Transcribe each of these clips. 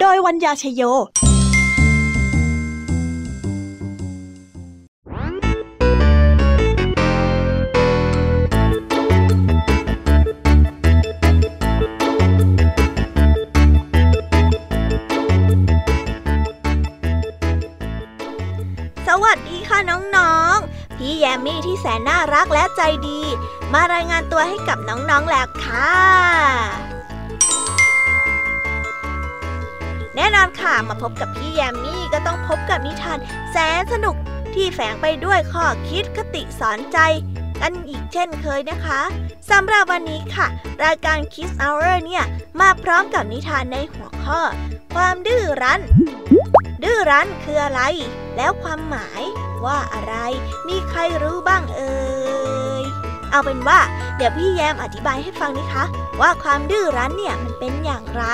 โดยวัญญาชยโยสวัสดีค่ะน้องๆ พี่แยมมี่ที่แสนน่ารักและใจดี มารายงานตัวให้กับน้องๆแล้วค่ะ แน่นอนค่ะมาพบกับพี่แยมมี่ก็ต้องพบกับนิทานแสนสนุกที่แฝงไปด้วยข้อคิดคติสอนใจ กันอีกเช่นเคยนะคะสำหรับวันนี้ค่ะ รายการ Kiss Hour เนี่ย มาพร้อมกับนิทานในหัวข้อ ความดื้อรั้น ดื้อรั้นคืออะไร แล้วความหมายว่าอะไรมีใครรู้บ้างเอ่ยเอาเป็นว่า เดี๋ยวพี่แยมอธิบายให้ฟังนะคะ ว่าความดื้อรั้นเนี่ยมันเป็นอย่างไร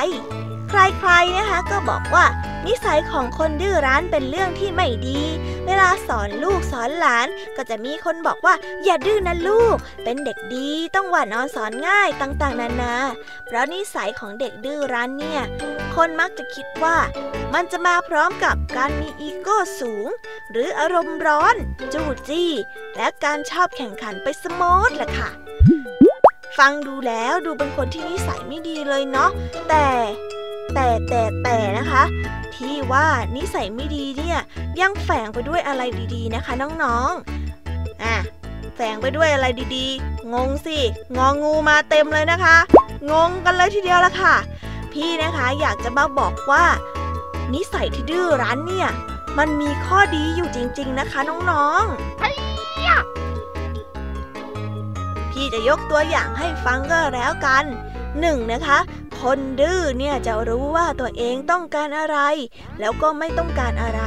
ใครๆนะคะก็บอกว่า นิสัยของคนดื้อรั้นเป็นเรื่องที่ไม่ดี เวลาสอนลูกสอนหลานก็จะมีคนบอกว่า อย่าดื้อนะลูก เป็นเด็กดีต้องหวานออนสอนง่ายต่างๆ นานา เพราะนิสัยของเด็กดื้อรั้นเนี่ย คนมักจะคิดว่า มันจะมาพร้อมกับการมีอีโก้สูง หรืออารมณ์ร้อน จู้จี้ และการชอบแข่งขันไปสมอดแหละค่ะ ฟังดูแล้วดูเป็นคนที่นิสัยไม่ดีเลยเนาะแต่ แต่แต่แต่นะคะ ที่ว่านิสัยไม่ดีเนี่ยยังแฝงไปด้วยอะไรดีๆนะคะน้องๆอะแฝงไปด้วยอะไรดีๆ งงสิ งองูมาเต็มเลยนะคะ งงกันเลยทีเดียวละค่ะ พี่นะคะอยากจะมาบอกว่า นิสัยที่ดื้อรั้นเนี่ย มันมีข้อดีอยู่จริง ๆนะคะน้องๆ พี่จะยกตัวอย่างให้ฟังก็แล้วกันหนึ่งนะคะ คนดื้อเนี่ยจะรู้ว่าตัวเองต้องการอะไร แล้วก็ไม่ต้องการอะไร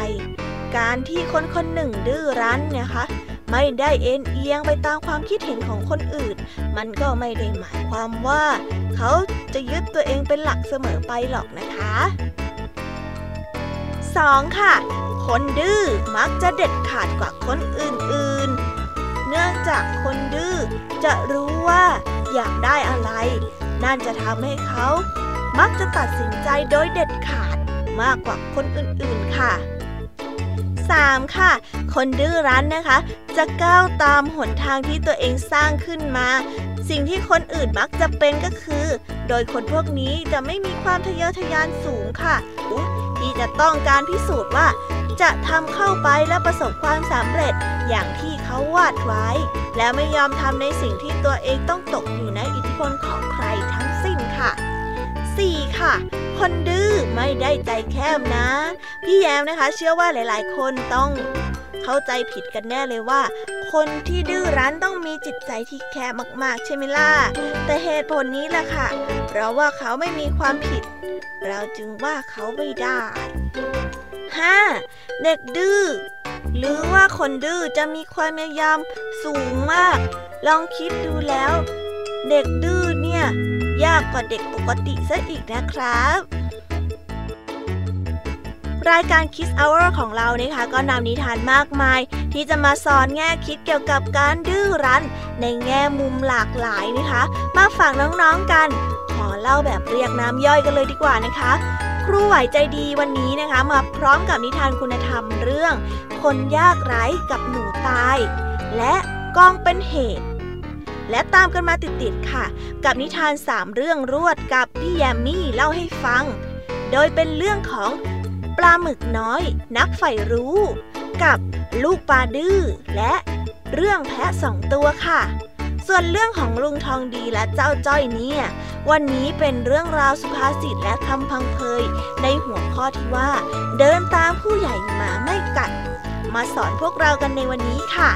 การที่คนคนหนึ่งดื้อรั้นเนี่ยคะไม่ได้เอ็นเอียงไปตามความคิดเห็นของคนอื่น มันก็ไม่ได้หมายความว่า เขาจะยึดตัวเองเป็นหลักเสมอไปหรอกนะคะ 2. ค่ะ คนดื้อมักจะเด็ดขาดกว่าคนอื่นๆ เนื่องจากคนดื้อจะรู้ว่าอยากได้อะไร นั่นจะทำให้เขามักจะตัดสินใจโดยเด็ดขาดมากกว่าคนอื่นๆค่ะ 3. ค่ะ คนดื้อรั้นนะคะ จะก้าวตามหนทางที่ตัวเองสร้างขึ้นมา สิ่งที่คนอื่นมักจะเป็นก็คือ โดยคนพวกนี้จะไม่มีความทะเยอทะยานสูงค่ะ ที่จะต้องการพิสูจน์ว่า จะทำเข้าไปและประสบความสำเร็จอย่างที่เขาวาดไว้ และไม่ยอมทำในสิ่งที่ตัวเองต้องตกอยู่ในอิทธิพลของ 4. ค่ะ คนดื้อไม่ได้ใจแคบนะ พี่แยมนะคะ เชื่อว่าหลายๆ คนต้องเข้าใจผิดกันแน่เลยว่า คนที่ดื้อรั้นต้องมีจิตใจที่แคบมากๆ ใช่ไหมล่ะ แต่เหตุผลนี้แหละค่ะ เพราะว่าเขาไม่มีความผิด เราจึงว่าเขาไม่ได้ 5. เด็กดื้อหรือว่าคนดื้อจะมีความพยายามสูงมาก ลองคิดดูแล้ว เด็กดื้อเนี่ย ยากกว่าเด็กปกติซะอีกนะครับ รายการ Kids Hour ของเรานะคะก็นำนิทานมากมาย ที่จะมาสอนแง่คิดเกี่ยวกับการดื้อรั้น ในแง่มุมหลากหลายนะคะ มาฝากน้องๆกัน ขอเล่าแบบเรียกน้ำย่อยกันเลยดีกว่านะคะ ครูไหวใจดีวันนี้นะคะ มาพร้อมกับนิทานคุณธรรมเรื่อง คนยากไร้กับหนูตาย และกองเป็นเหตุ และตามกันมาติดๆค่ะ กับนิทานสามเรื่องรวดกับพี่แยมมี่เล่าให้ฟัง โดยเป็นเรื่องของปลาหมึกน้อย นักใฝ่รู้ กับลูกปลาดื้อและเรื่องแพะสองตัวค่ะ ส่วนเรื่องของลุงทองดีและเจ้าจ้อยเนี่ย วันนี้เป็นเรื่องราวสุภาษิตและคำพังเพย ในหัวข้อที่ว่า เดินตามผู้ใหญ่หมาไม่กัด มาสอนพวกเรากันในวันนี้ค่ะ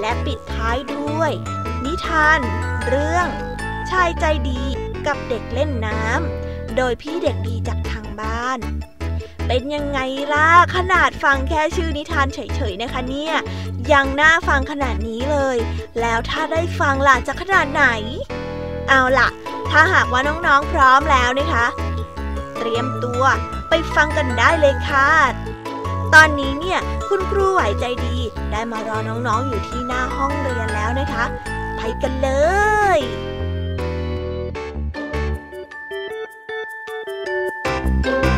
และปิดท้ายด้วย นิทาน เรื่อง ชายใจดีกับเด็กเล่นน้ำโดยพี่เด็กดีจากทางบ้าน เป็นยังไงล่ะ ขนาดฟังแค่ชื่อนิทานเฉยๆนะคะเนี่ย ยังน่าฟังขนาดนี้เลย แล้วถ้าได้ฟังล่ะจะขนาดไหน เอาล่ะ ถ้าหากว่าน้องๆพร้อมแล้วนะคะ เตรียมตัวไปฟังกันได้เลยค่ะตอนนี้เนี่ยคุณครูไหวใจดี ได้มารอน้องๆอยู่ที่หน้าห้องเรียนแล้วนะคะ ไปกันเลยเ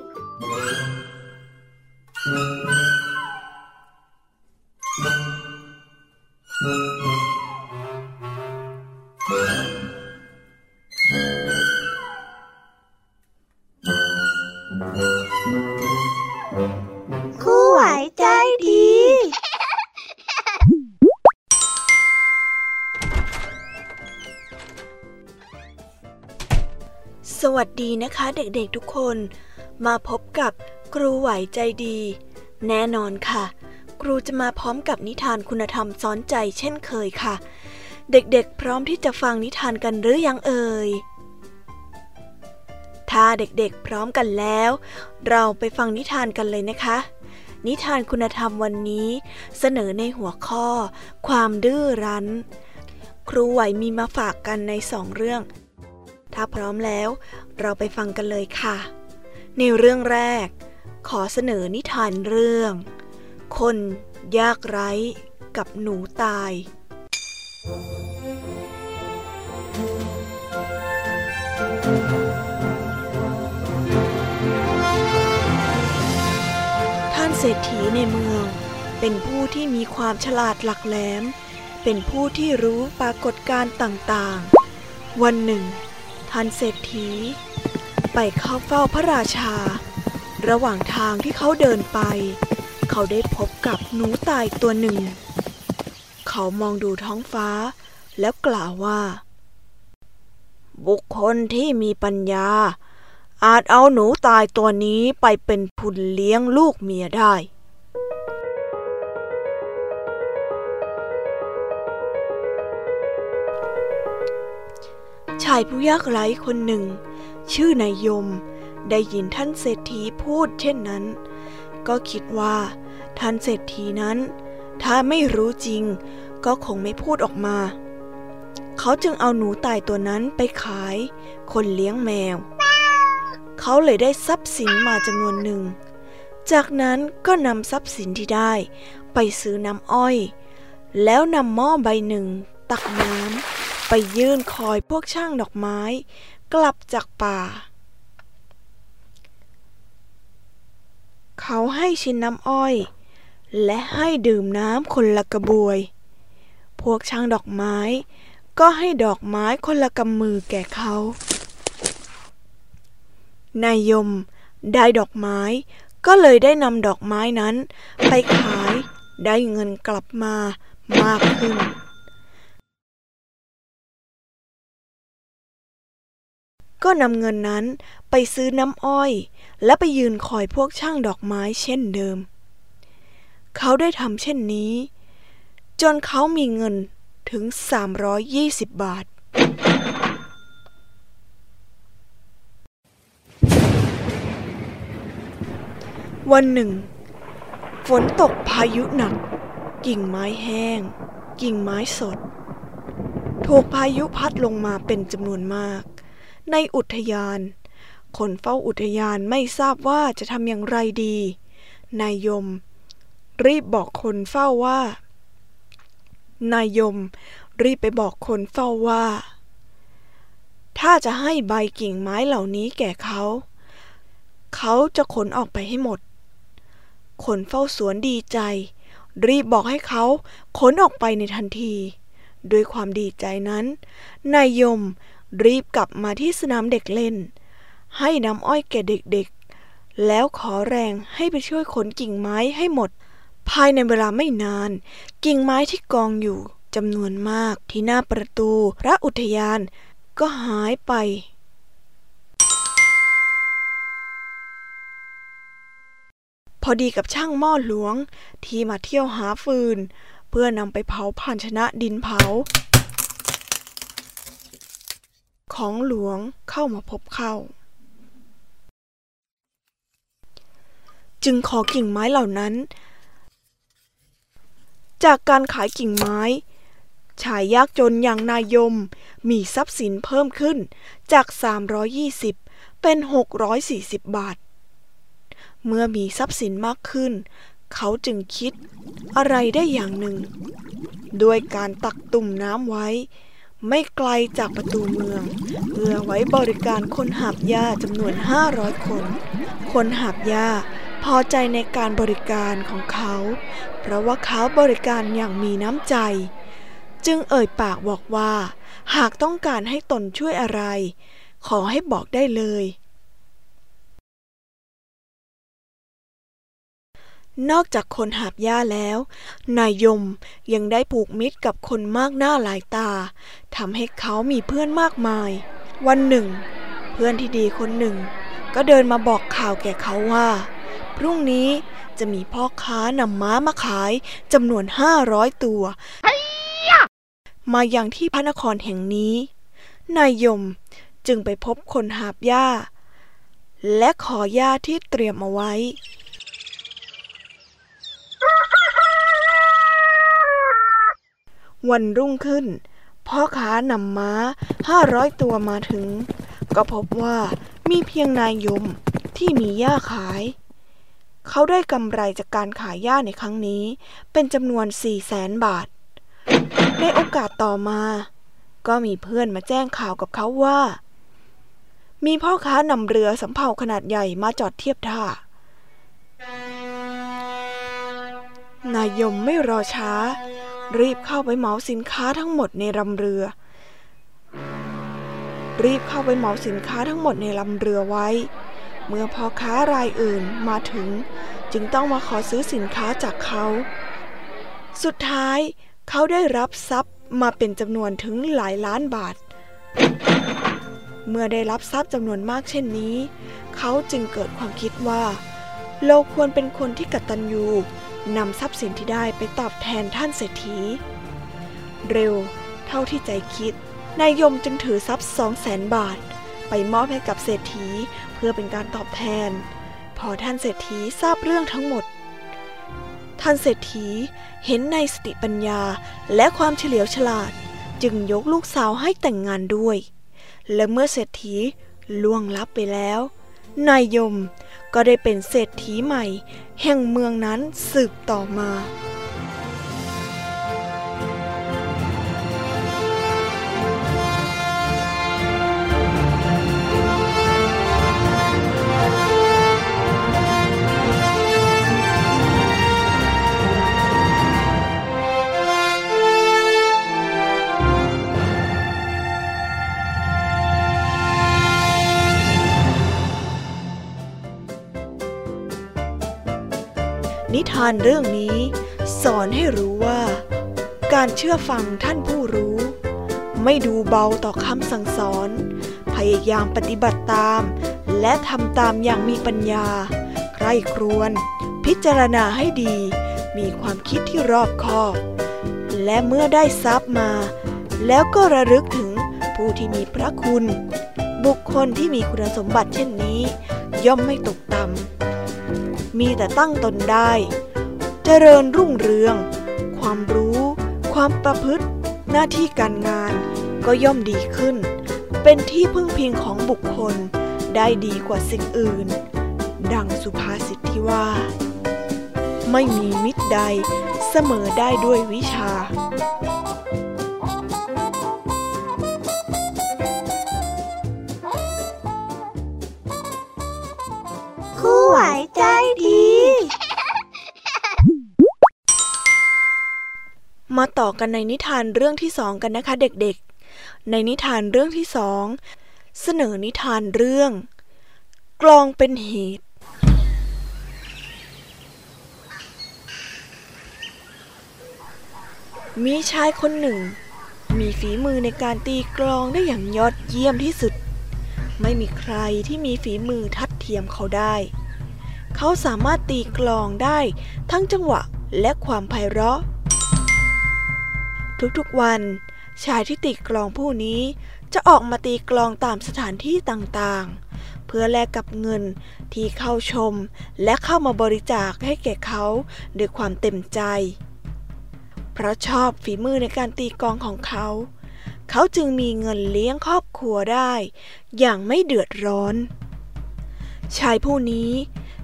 นะคะเด็กๆทุกคน มาพบกับครูไหวใจดี แน่นอนค่ะ ครูจะมาพร้อมกับนิทานคุณธรรมสอนใจเช่นเคยค่ะ เด็กๆพร้อมที่จะฟังนิทานกันหรือยังเอ่ยถ้าเด็กๆพร้อมกันแล้ว เราไปฟังนิทานกันเลยนะคะ นิทานคุณธรรมวันนี้เสนอในหัวข้อ ความดื้อรั้น ครูไหวมีมาฝากกันในสองเรื่อง ถ้าพร้อมแล้ว เราไปฟังกันเลยค่ะ ในเรื่องแรก ขอเสนอนิทานเรื่อง คนยากไร้กับหนูตาย ท่านเศรษฐีในเมือง เป็นผู้ที่มีความฉลาดหลักแหลม เป็นผู้ที่รู้ปรากฏการณ์ต่างๆ วันหนึ่ง ท่านเศรษฐี ไปเข้าเฝ้าพระราชา ระหว่างทางที่เขาเดินไป เขาได้พบกับหนูตายตัวหนึ่ง เขามองดูท้องฟ้า แล้วกล่าวว่า บุคคลที่มีปัญญา อาจเอาหนูตายตัวนี้ไปเป็นทุนเลี้ยงลูกเมียได้ ชายผู้ยากไร้คนหนึ่ง ชื่อนายยม ได้ยินท่านเศรษฐีพูดเช่นนั้น ก็คิดว่า ท่านเศรษฐีนั้น ถ้าไม่รู้จริง ก็คงไม่พูดออกมา เขาจึงเอาหนูตายตัวนั้นไปขาย คนเลี้ยงแมว เขาเลยได้ทรัพย์สินมาจำนวนหนึ่ง จากนั้นก็นำทรัพย์สินที่ได้ ไปซื้อน้ำอ้อย แล้วนำหม้อใบหนึ่ง ตักน้ำ ไปยื่นคอยพวกช่างดอกไม้ กลับจากป่า เขาให้ชินน้ำอ้อย และให้ดื่มน้ำคนละกระบวย พวกช่างดอกไม้ ก็ให้ดอกไม้คนละกำมือแก่เขา นายยมได้ดอกไม้ก็เลยได้นำดอกไม้นั้น ไปขายได้เงินกลับมามากขึ้น ก็นำเงินนั้นไปซื้อน้ำอ้อย และไปยืนคอยพวกช่างดอกไม้เช่นเดิม เขาได้ทำเช่นนี้ จนเขามีเงินถึง 320 บาท วันหนึ่ง ฝนตกพายุหนัก กิ่งไม้แห้ง กิ่งไม้สด ถูกพายุพัดลงมาเป็นจำนวนมาก ในอุทยาน คนเฝ้าอุทยานไม่ทราบว่าจะทำอย่างไรดี นายยม รีบบอกคนเฝ้าว่า นายยม รีบไปบอกคนเฝ้าว่า ถ้าจะให้ใบกิ่งไม้เหล่านี้แก่เขา เขาจะขนออกไปให้หมด คนเฝ้าสวนดีใจ รีบบอกให้เขาขนออกไปในทันทีด้วยความดีใจนั้น นายยม รีบกลับมาที่สนามเด็กเล่น ให้น้ำอ้อยแก่เด็กๆ แล้วขอแรงให้ไปช่วยขนกิ่งไม้ให้หมด ภายในเวลาไม่นาน กิ่งไม้ที่กองอยู่จำนวนมากที่หน้าประตูพระอุทยานก็หายไป พอดีกับช่างหม้อหลวงที่มาเที่ยวหาฟืน เพื่อนำไปเผาผ่านชนะดินเผา ของหลวงเข้ามาพบเข้า จึงขอกิ่งไม้เหล่านั้น จากการขายกิ่งไม้ ชายยากจนอย่างนายยมมีทรัพย์สินเพิ่มขึ้นจาก 320 เป็น 640 บาท เมื่อมีทรัพย์สินมากขึ้น เขาจึงคิดอะไรได้อย่างหนึ่ง ด้วยการตักตุ่มน้ำไว้ ไม่ไกลจากประตูเมือง เพื่อไว้บริการคนหาบหญ้าจำนวน 500 คน คนหาบหญ้าพอใจในการบริการของเขา เพราะว่าเขาบริการอย่างมีน้ำใจ จึงเอ่ยปากบอกว่า หากต้องการให้ตนช่วยอะไร ขอให้บอกได้เลย นอกจากคนหาบหญ้าแล้ว นายยมยังได้ผูกมิตรกับคนมากหน้าหลายตาทำให้เขามีเพื่อนมากมาย วันหนึ่ง เพื่อนที่ดีคนหนึ่ง ก็เดินมาบอกข่าวแก่เขาว่า พรุ่งนี้จะมีพ่อค้านำม้ามาขายจำนวนห้าร้อยตัว มาอย่างที่พระนครแห่งนี้ นายยมจึงไปพบคนหาบหญ้า และขอหญ้าที่เตรียมเอาไว้ วันรุ่งขึ้น พ่อค้านำม้าห้าร้อยตัวมาถึง ก็พบว่ามีเพียงนายยมที่มีหญ้าขาย เขาได้กำไรจากการขายหญ้าในครั้งนี้ เป็นจำนวนสี่แสนบาท ในโอกาสต่อมา ก็มีเพื่อนมาแจ้งข่าวกับเขาว่า มีพ่อค้านำเรือสำเภาขนาดใหญ่มาจอดเทียบท่า นายยมไม่รอช้า รีบเข้าไปเหมาสินค้าทั้งหมดในลำเรือ รีบเข้าไปเหมาสินค้าทั้งหมดในลำเรือไว้ เมื่อพ่อค้ารายอื่นมาถึง จึงต้องมาขอซื้อสินค้าจากเขา สุดท้ายเขาได้รับทรัพย์มาเป็นจำนวนถึงหลายล้านบาท เมื่อได้รับทรัพย์จำนวนมากเช่นนี้ เขาจึงเกิดความคิดว่า เราควรเป็นคนที่กตัญญู นำทรัพย์สินที่ได้ไปตอบแทนท่านเศรษฐี เร็วเท่าที่ใจคิด นายยมจึงถือทรัพย์สองแสนบาท ไปมอบให้กับเศรษฐีเพื่อเป็นการตอบแทน พอท่านเศรษฐีทราบเรื่องทั้งหมด ท่านเศรษฐีเห็นในสติปัญญาและความเฉลียวฉลาด จึงยกลูกสาวให้แต่งงานด้วย และเมื่อเศรษฐีล่วงลับไปแล้วนายยมก็ได้เป็นเศรษฐีใหม่ แห่งเมืองนั้นสืบต่อมาานเรื่องนี้ สอนให้รู้ว่า การเชื่อฟังท่านผู้รู้ ไม่ดูเบาต่อคำสั่งสอน พยายามปฏิบัติตาม และทำตามอย่างมีปัญญา ใคร่ครวญพิจารณาให้ดี มีความคิดที่รอบคอบ และเมื่อได้ทรัพย์มา แล้วก็ระลึกถึงผู้ที่มีพระคุณ บุคคลที่มีคุณสมบัติเช่นนี้ ย่อมไม่ตกต่ำมีแต่ตั้งตนได้ จริญรุ่งเรือง ความรู้ ความประพฤติ หน้าที่การงาน ก็ย่อมดีขึ้น เป็นที่พึ่งพิงของบุคคลได้ดีกว่าสิ่งอื่น ดังสุภาษิตที่ว่า ไม่มีมิตรใดเสมอได้ด้วยวิชา กันในนิทานเรื่องที่สองกันนะคะเด็กๆ ในนิทานเรื่องที่สองเสนอนิทานเรื่อง กลองเป็นเหตุมีชายคนหนึ่ง มีฝีมือในการตีกลองได้อย่างยอดเยี่ยมที่สุด ไม่มีใครที่มีฝีมือทัดเทียมเขาได้ เขาสามารถตีกลองได้ทั้งจังหวะและความไพเราะ ทุกๆวัน ชายที่ตีกลองผู้นี้จะออกมาตีกลองตามสถานที่ต่างๆ เพื่อแลกกับเงินที่เข้าชม และเข้ามาบริจาคให้แก่เขาด้วยความเต็มใจ เพราะชอบฝีมือในการตีกลองของเขา เขาจึงมีเงินเลี้ยงครอบครัวได้ อย่างไม่เดือดร้อน ชายผู้นี้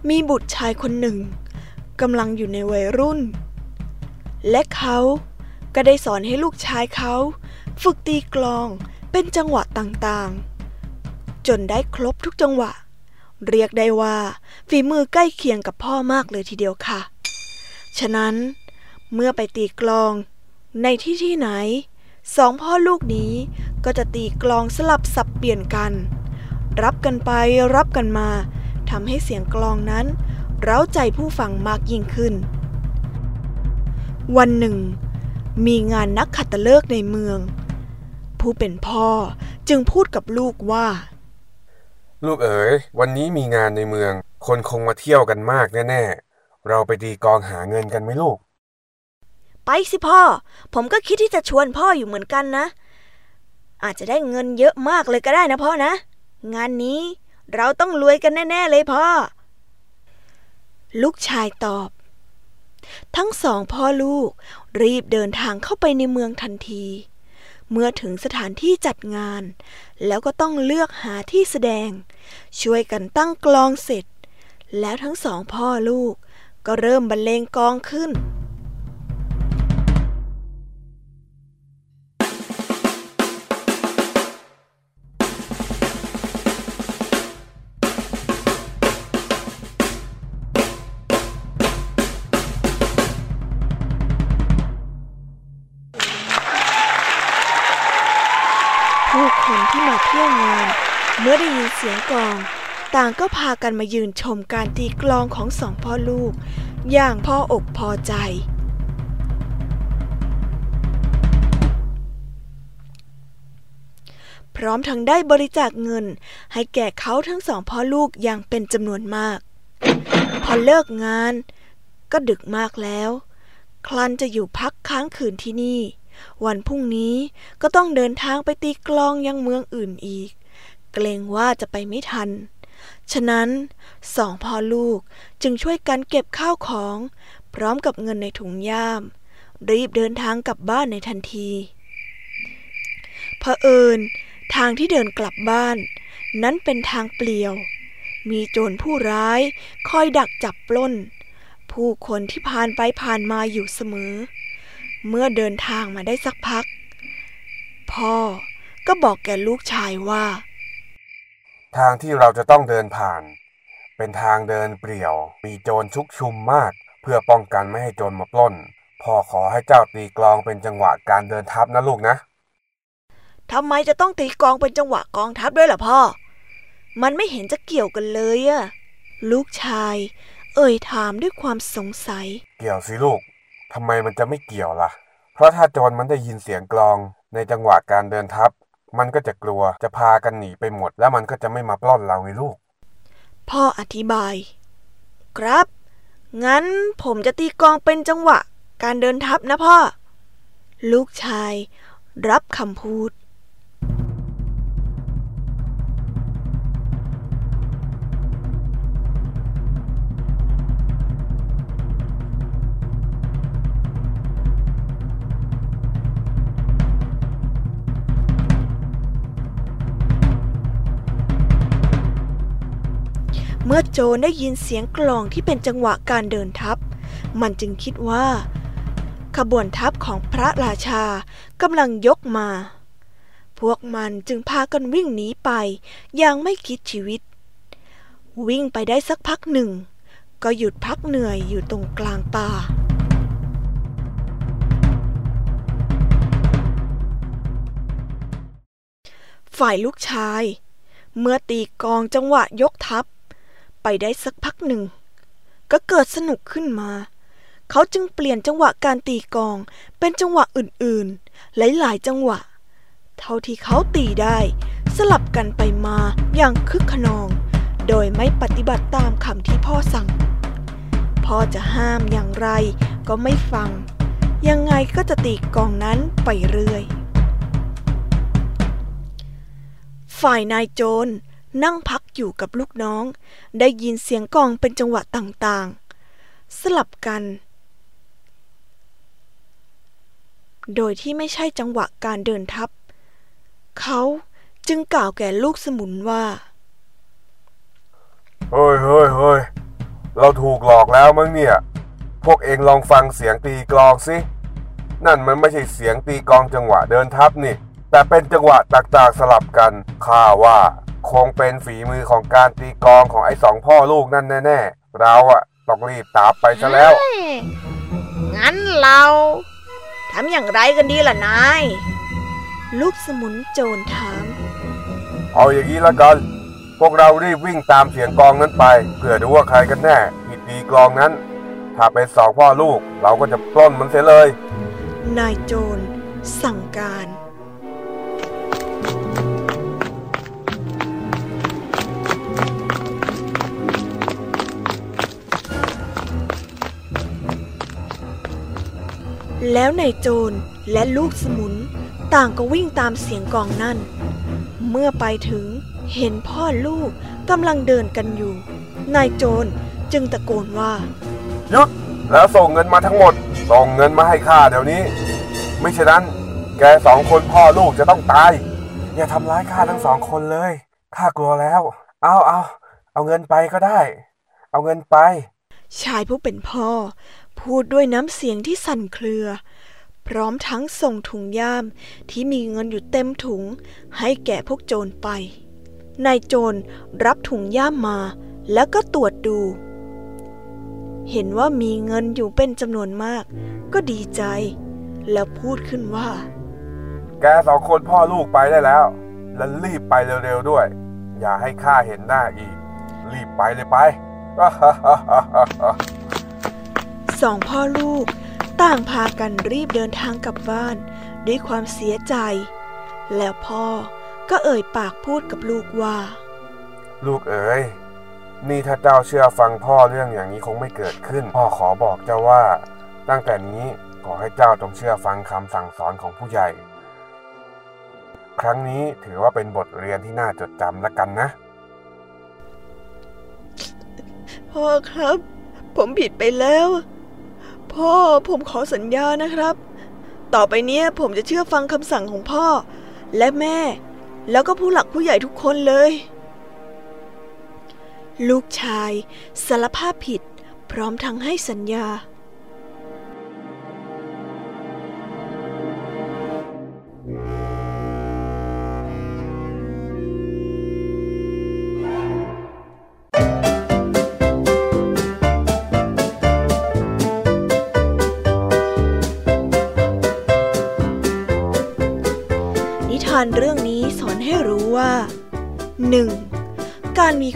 มีบุตรชายคนหนึ่งกำลังอยู่ในวัยรุ่น และเขา ก็ได้สอนให้ลูกชายเขา ฝึกตีกลองเป็นจังหวะต่างๆ จนได้ครบทุกจังหวะ เรียกได้ว่า ฝีมือใกล้เคียงกับพ่อมากเลยทีเดียวค่ะ ฉะนั้นเมื่อไปตีกลอง ในที่ที่ไหนสองพ่อลูกนี้ก็จะตีกลองสลับสับเปลี่ยนกัน รับกันไปรับกันมาทำให้เสียงกลองนั้น เร้าใจผู้ฟังมากยิ่งขึ้น วันหนึ่ง มีงานนักขัตฤกษ์ในเมือง ผู้เป็นพ่อจึงพูดกับลูกว่า ลูกเอ๋ยวันนี้มีงานในเมือง คนคงมาเที่ยวกันมากแน่ๆเราไปตีกลองหาเงินกันไหมลูก ไปสิพ่อ ผมก็คิดที่จะชวนพ่ออยู่เหมือนกันนะ อาจจะได้เงินเยอะมากเลยก็ได้นะพ่อนะ งานนี้เราต้องรวยกันแน่ ๆ เลยพ่อ ลูกชายตอบ ทั้งสองพ่อลูกรีบเดินทางเข้าไปในเมืองทันที เมื่อถึงสถานที่จัดงาน แล้วก็ต้องเลือกหาที่แสดง ช่วยกันตั้งกลองเสร็จ แล้วทั้งสองพ่อลูกก็เริ่มบรรเลงกลองขึ้น เมื่อได้ยินเสียงกลอง ต่างก็พากันมายืนชมการตีกลองของสองพ่อลูก อย่างพ่ออกพอใจ พร้อมทั้งได้บริจาคเงิน ให้แก่เขาทั้งสองพ่อลูกอย่างเป็นจำนวนมาก พอเลิกงาน ก็ดึกมากแล้ว คลันจะอยู่พักค้างคืนที่นี่วันพรุ่งนี้ก็ต้องเดินทางไปตีกลองยังเมืองอื่นอีก เกรงว่าจะไปไม่ทัน ฉะนั้นสองพ่อลูกจึงช่วยกันเก็บข้าวของ พร้อมกับเงินในถุงย่าม รีบเดินทางกลับบ้านในทันทีเผอิญทางที่เดินกลับบ้าน นั้นเป็นทางเปลี่ยว มีโจรผู้ร้ายคอยดักจับปล้น ผู้คนที่ผ่านไปผ่านมาอยู่เสมอ เมื่อเดินทางมาได้สักพัก พ่อก็บอกแก่ลูกชายว่า ทางที่เราจะต้องเดินผ่าน เป็นทางเดินเปลี่ยว มีโจรชุกชุมมาก เพื่อป้องกันไม่ให้โจรมาปล้น พ่อขอให้เจ้าตีกลองเป็นจังหวะการเดินทัพนะลูกนะทำไมจะต้องตีกลองเป็นจังหวะกองทัพด้วยล่ะพ่อ มันไม่เห็นจะเกี่ยวกันเลยอะลูกชาย เอ่ยถามด้วยความสงสัย เกี่ยวสิลูกทำไมมันจะไม่เกี่ยวล่ะ เพราะถ้าโจรมันได้ยินเสียงกลองในจังหวะการเดินทัพ มันก็จะกลัวจะพากันหนีไปหมด แล้วมันก็จะไม่มาปล้นเราไงลูก พ่ออธิบาย ครับ งั้นผมจะตีกองเป็นจังหวะ การเดินทัพนะพ่อ ลูกชาย รับคำพูด เมื่อโจนได้ยินเสียงกลองที่เป็นจังหวะการเดินทัพ มันจึงคิดว่า ขบวนทัพของพระราชากำลังยกมา พวกมันจึงพากันวิ่งหนีไป อย่างไม่คิดชีวิต วิ่งไปได้สักพักหนึ่ง ก็หยุดพักเหนื่อยอยู่ตรงกลางป่าฝ่ายลูกชาย เมื่อตีกองจังหวะยกทัพ ไปได้สักพักหนึ่ง ก็เกิดสนุกขึ้นมา เขาจึงเปลี่ยนจังหวะการตีกองเป็นจังหวะอื่นๆ หลายๆจังหวะ เท่าที่เขาตีได้ สลับกันไปมาอย่างคึกขนอง โดยไม่ปฏิบัติตามคำที่พ่อสั่ง พ่อจะห้ามอย่างไรก็ไม่ฟัง ยังไงก็จะตีกองนั้นไปเรื่อยฝ่ายนายโจร นั่งพักอยู่กับลูกน้อง ได้ยินเสียงกองเป็นจังหวะต่างๆ สลับกัน โดยที่ไม่ใช่จังหวะการเดินทัพเขาจึงกล่าวแก่ลูกสมุนว่า เฮ้ยเฮ้ยเฮ้ยเราถูกหลอกแล้วมั้งเนี่ย พวกเองลองฟังเสียงตีกลองสิ นั่นมันไม่ใช่เสียงตีกลองจังหวะเดินทับนี่ แต่เป็นจังหวะต่างๆสลับกันข้าว่า คงเป็นฝีมือของการตีกลองของไอ้สองพ่อลูกนั่นแน่ๆ เราอะต้องรีบตามไปซะแล้วเอ้ยงั้นเราทำอย่างไรกันดีล่ะนาย ลูกสมุนโจรถาม เอาอย่างนี้ละกัน พวกเรารีบวิ่งตามเสียงกลองนั้นไป เพื่อดูว่าใครกันแน่ที่ตีกลองนั้น ถ้าเป็นสองพ่อลูกเราก็จะปล้นมันเสียเลย นายโจรสั่งการ แล้วนายโจรและลูกสมุน ต่างก็วิ่งตามเสียงกลองนั่น เมื่อไปถึงเห็นพ่อลูกกำลังเดินกันอยู่ นายโจรจึงตะโกนว่า หยุด แล้วส่งเงินมาทั้งหมด ส่งเงินมาให้ข้าเดี๋ยวนี้ ไม่ฉะนั้น แกสองคนพ่อลูกจะต้องตาย อย่าทำร้ายข้าทั้งสองคนเลย ข้ากลัวแล้ว เอาเอาเอาเงินไปก็ได้ เอาเงินไป ชายผู้เป็นพ่อ พูดด้วยน้ำเสียงที่สั่นเครือ พร้อมทั้งส่งถุงย่ามที่มีเงินอยู่เต็มถุง ให้แก่พวกโจรไป นายโจรรับถุงย่ามมา แล้วก็ตรวจดู เห็นว่ามีเงินอยู่เป็นจำนวนมาก ก็ดีใจ แล้วพูดขึ้นว่า แกสองคนพ่อลูกไปได้แล้ว และรีบไปเร็วๆด้วย อย่าให้ข้าเห็นหน้าอีก รีบไปเลยไป สองพ่อลูก ต่างพากันรีบเดินทางกลับบ้าน ด้วยความเสียใจ แล้วพ่อก็เอ่ยปากพูดกับลูกว่า ลูกเอ๋ยนี่ถ้าเจ้าเชื่อฟังพ่อเรื่องอย่างนี้คงไม่เกิดขึ้น พ่อขอบอกเจ้าว่า ตั้งแต่นี้ขอให้เจ้าจงเชื่อฟังคำสั่งสอนของผู้ใหญ่ ครั้งนี้ถือว่าเป็นบทเรียนที่น่าจดจำละกันนะ พ่อครับ ผมผิดไปแล้ว พ่อผมขอสัญญานะครับ ต่อไปเนี้ยผมจะเชื่อฟังคำสั่งของพ่อ และแม่ แล้วก็ผู้หลักผู้ใหญ่ทุกคนเลย ลูกชายสารภาพผิด พร้อมทั้งให้สัญญา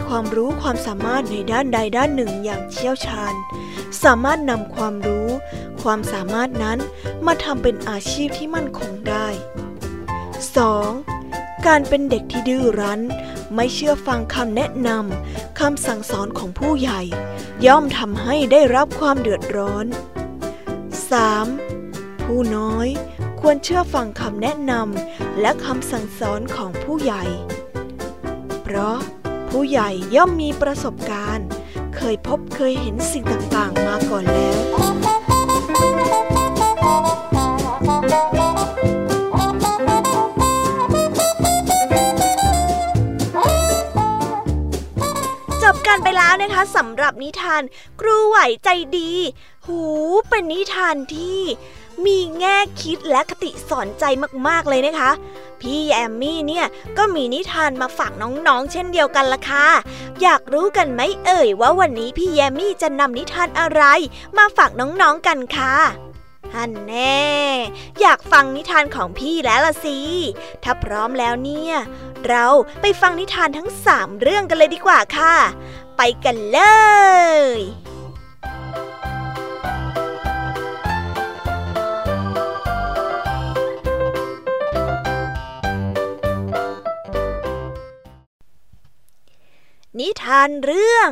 ความรู้ความสามารถในด้านใดด้านหนึ่งอย่างเชี่ยวชาญ สามารถนำความรู้ ความสามารถนั้นมาทำเป็นอาชีพที่มั่นคงได้ 2. การเป็นเด็กที่ดื้อรั้น ไม่เชื่อฟังคำแนะนำคำสั่งสอนของผู้ใหญ่ ย่อมทำให้ได้รับความเดือดร้อน 3. ผู้น้อยควรเชื่อฟังคำแนะนำและคำสั่งสอนของผู้ใหญ่ เพราะ ผู้ใหญ่ย่อมมีประสบการณ์ เคยพบเคยเห็นสิ่งต่างๆมาก่อนแล้วจบกันไปแล้วนะคะสำหรับนิทาน ครูไหวใจดี หูเป็นนิทานที่ มีแง่คิดและคติสอนใจมากๆเลยนะคะ พี่แอมมี่เนี่ยก็มีนิทานมาฝากน้องๆ เช่นเดียวกันละค่ะ อยากรู้กันไหมเอ่ยว่าวันนี้พี่แยมมี่จะนำนิทานอะไร มาฝากน้องๆกันค่ะฮันแน่ อยากฟังนิทานของพี่แล้วล่ะสิ ถ้าพร้อมแล้วเนี่ย เราไปฟังนิทานทั้งสามเรื่องกันเลยดีกว่าค่ะ ไปกันเลย นิทานเรื่อง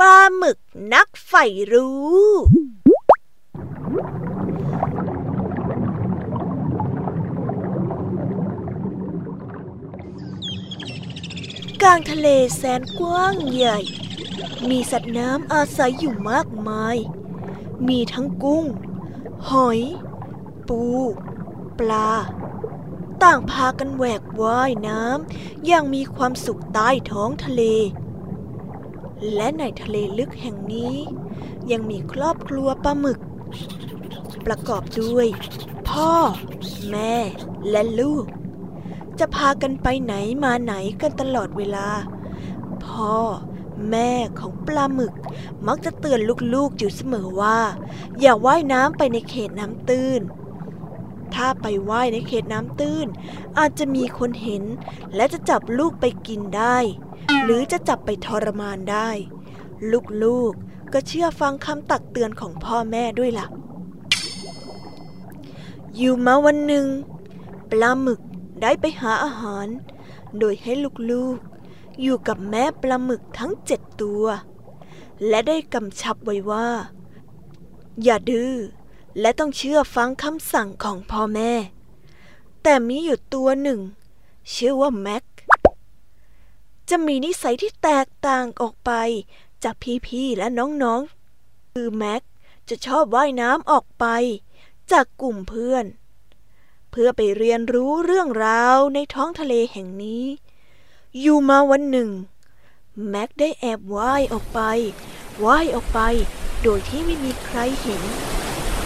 ปลาหมึกนักใฝ่รู้ กลางทะเลแสนกว้างใหญ่ มีสัตว์น้ำอาศัยอยู่มากมาย มีทั้งกุ้ง หอย ปู ปลา ต่างพากันแหวกว่ายน้ำอย่างมีความสุขใต้ท้องทะเล และในทะเลลึกแห่งนี้ ยังมีครอบครัวปลาหมึก ประกอบด้วย พ่อ แม่ และลูก จะพากันไปไหนมาไหนกันตลอดเวลา พ่อแม่ของปลาหมึก มักจะเตือนลูกๆอยู่เสมอว่า อย่าว่ายน้ำไปในเขตน้ำตื้น ถ้าไปว่ายในเขตน้ำตื้น อาจจะมีคนเห็น และจะจับลูกไปกินได้ หรือจะจับไปทรมานได้ ลูกๆก็เชื่อฟังคำตักเตือนของพ่อแม่ด้วยละ่ะ อยู่มาวันหนึ่งปลาหมึกได้ไปหาอาหาร โดยให้ลูกๆ อยู่กับแม่ปลาหมึกทั้งเจ็ดตัว และได้กำชับไว้ว่า อย่าดื้อ และต้องเชื่อฟังคำสั่งของพ่อแม่ แต่มีอยู่ตัวหนึ่ง ชื่อว่าแม็ก จะมีนิสัยที่แตกต่างออกไปจากพี่ๆและน้องๆ คือแม็กจะชอบว่ายน้ำออกไป จากกลุ่มเพื่อน เพื่อไปเรียนรู้เรื่องราวในท้องทะเลแห่งนี้ อยู่มาวันหนึ่ง แม็กได้แอบว่ายออกไปว่ายออกไป โดยที่ไม่มีใครเห็น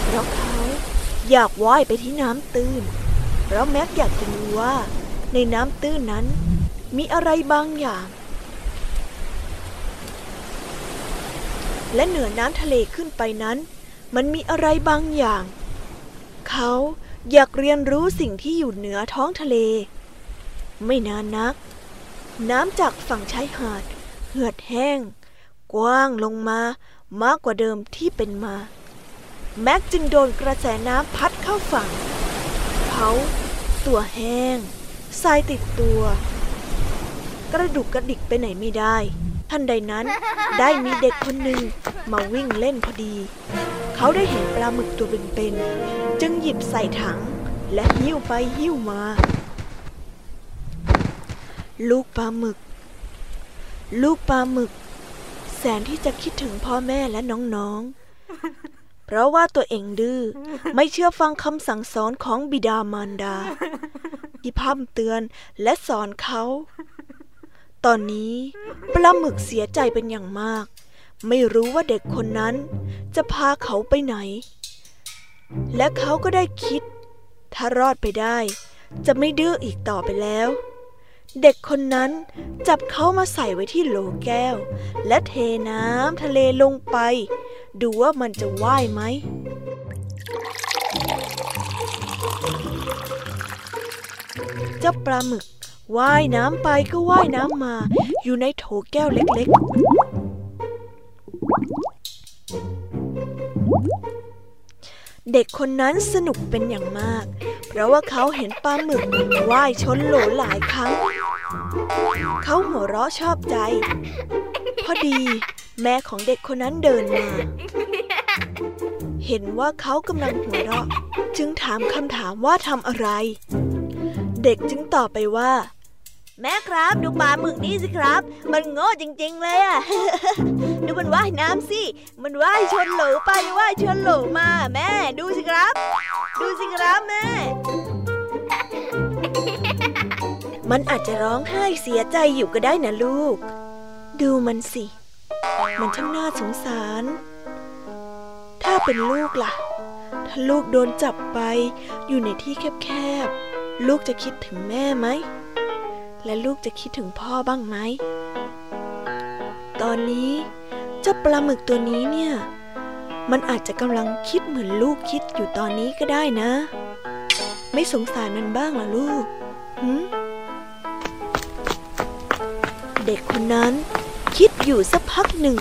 เพราะเขาอยากว่ายไปที่น้ำตื้น เพราะแม็กอยากจะรู้ว่าในน้ำตื้นนั้นมีอะไรบางอย่าง และเหนือน้ำทะเลขึ้นไปนั้น มันมีอะไรบางอย่าง เขาอยากเรียนรู้สิ่งที่อยู่เหนือท้องทะเล ไม่นานนัก น้ำจากฝั่งชายหาด เหือดแห้ง กว้างลงมามากกว่าเดิมที่เป็นมา แม็กจึงโดนกระแสน้ำพัดเข้าฝั่งเขาตัวแห้งทรายติดตัว กระดุกกระดิกไปไหนไม่ได้ ทันใดนั้นได้มีเด็กคนหนึ่งมาวิ่งเล่นพอดี เขาได้เห็นปลาหมึกตัวเป็นๆจึงหยิบใส่ถังและหิ้วไปหิ้วมา ลูกปลาหมึก ลูกปลาหมึก แสนที่จะคิดถึงพ่อแม่และน้องๆ ราะว่าตัวเองดื้อไม่เชื่อฟังคำสั่งสอนของบิดามารดาที่พร่ำเตือนและสอนเขา ตอนนี้ปลาหมึกเสียใจเป็นอย่างมาก ไม่รู้ว่าเด็กคนนั้นจะพาเขาไปไหน และเขาก็ได้คิด ถ้ารอดไปได้ จะไม่ดื้ออีกต่อไปแล้วเด็กคนนั้นจับเขามาใส่ไว้ที่โหลแก้ว และเทน้ำทะเลลงไป ดูว่ามันจะว่ายไหม เจ้าปลาหมึกว่ายน้ำไปก็ว่ายน้ำมา อยู่ในโถแก้วเล็กๆ เด็กคนนั้นสนุกเป็นอย่างมาก เพราะว่าเขาเห็นปลาหมึกว่ายชนโหลหลายครั้ง เขาหัวเราะชอบใจ พอดี แม่ของเด็กคนนั้นเดินมา เห็นว่าเขากำลังหัวเราะ จึงถามคำถามว่าทำอะไร เด็กจึงตอบไปว่า แม่ครับ ดูปลาหมึกนี่สิครับ มันโง่จริง ๆ เลยอะดูมันว่ายน้ำสิ มันว่ายชนโหลไปว่ายชนโหลมา แม่ ดูสิครับ ดูสิครับแม่มันอาจจะร้องไห้เสียใจอยู่ก็ได้นะลูก ดูมันสิ มันช่างน่าสงสาร ถ้าเป็นลูกล่ะ ถ้าลูกโดนจับไป อยู่ในที่แคบๆ ลูกจะคิดถึงแม่ไหม และลูกจะคิดถึงพ่อบ้างไหม ตอนนี้เจ้าปลาหมึกตัวนี้เนี่ย มันอาจจะกำลังคิดเหมือนลูกคิดอยู่ตอนนี้ก็ได้นะ ไม่สงสารมันบ้างล่ะลูกหืมเด็กคนนั้น คิดอยู่สักพักหนึ่ง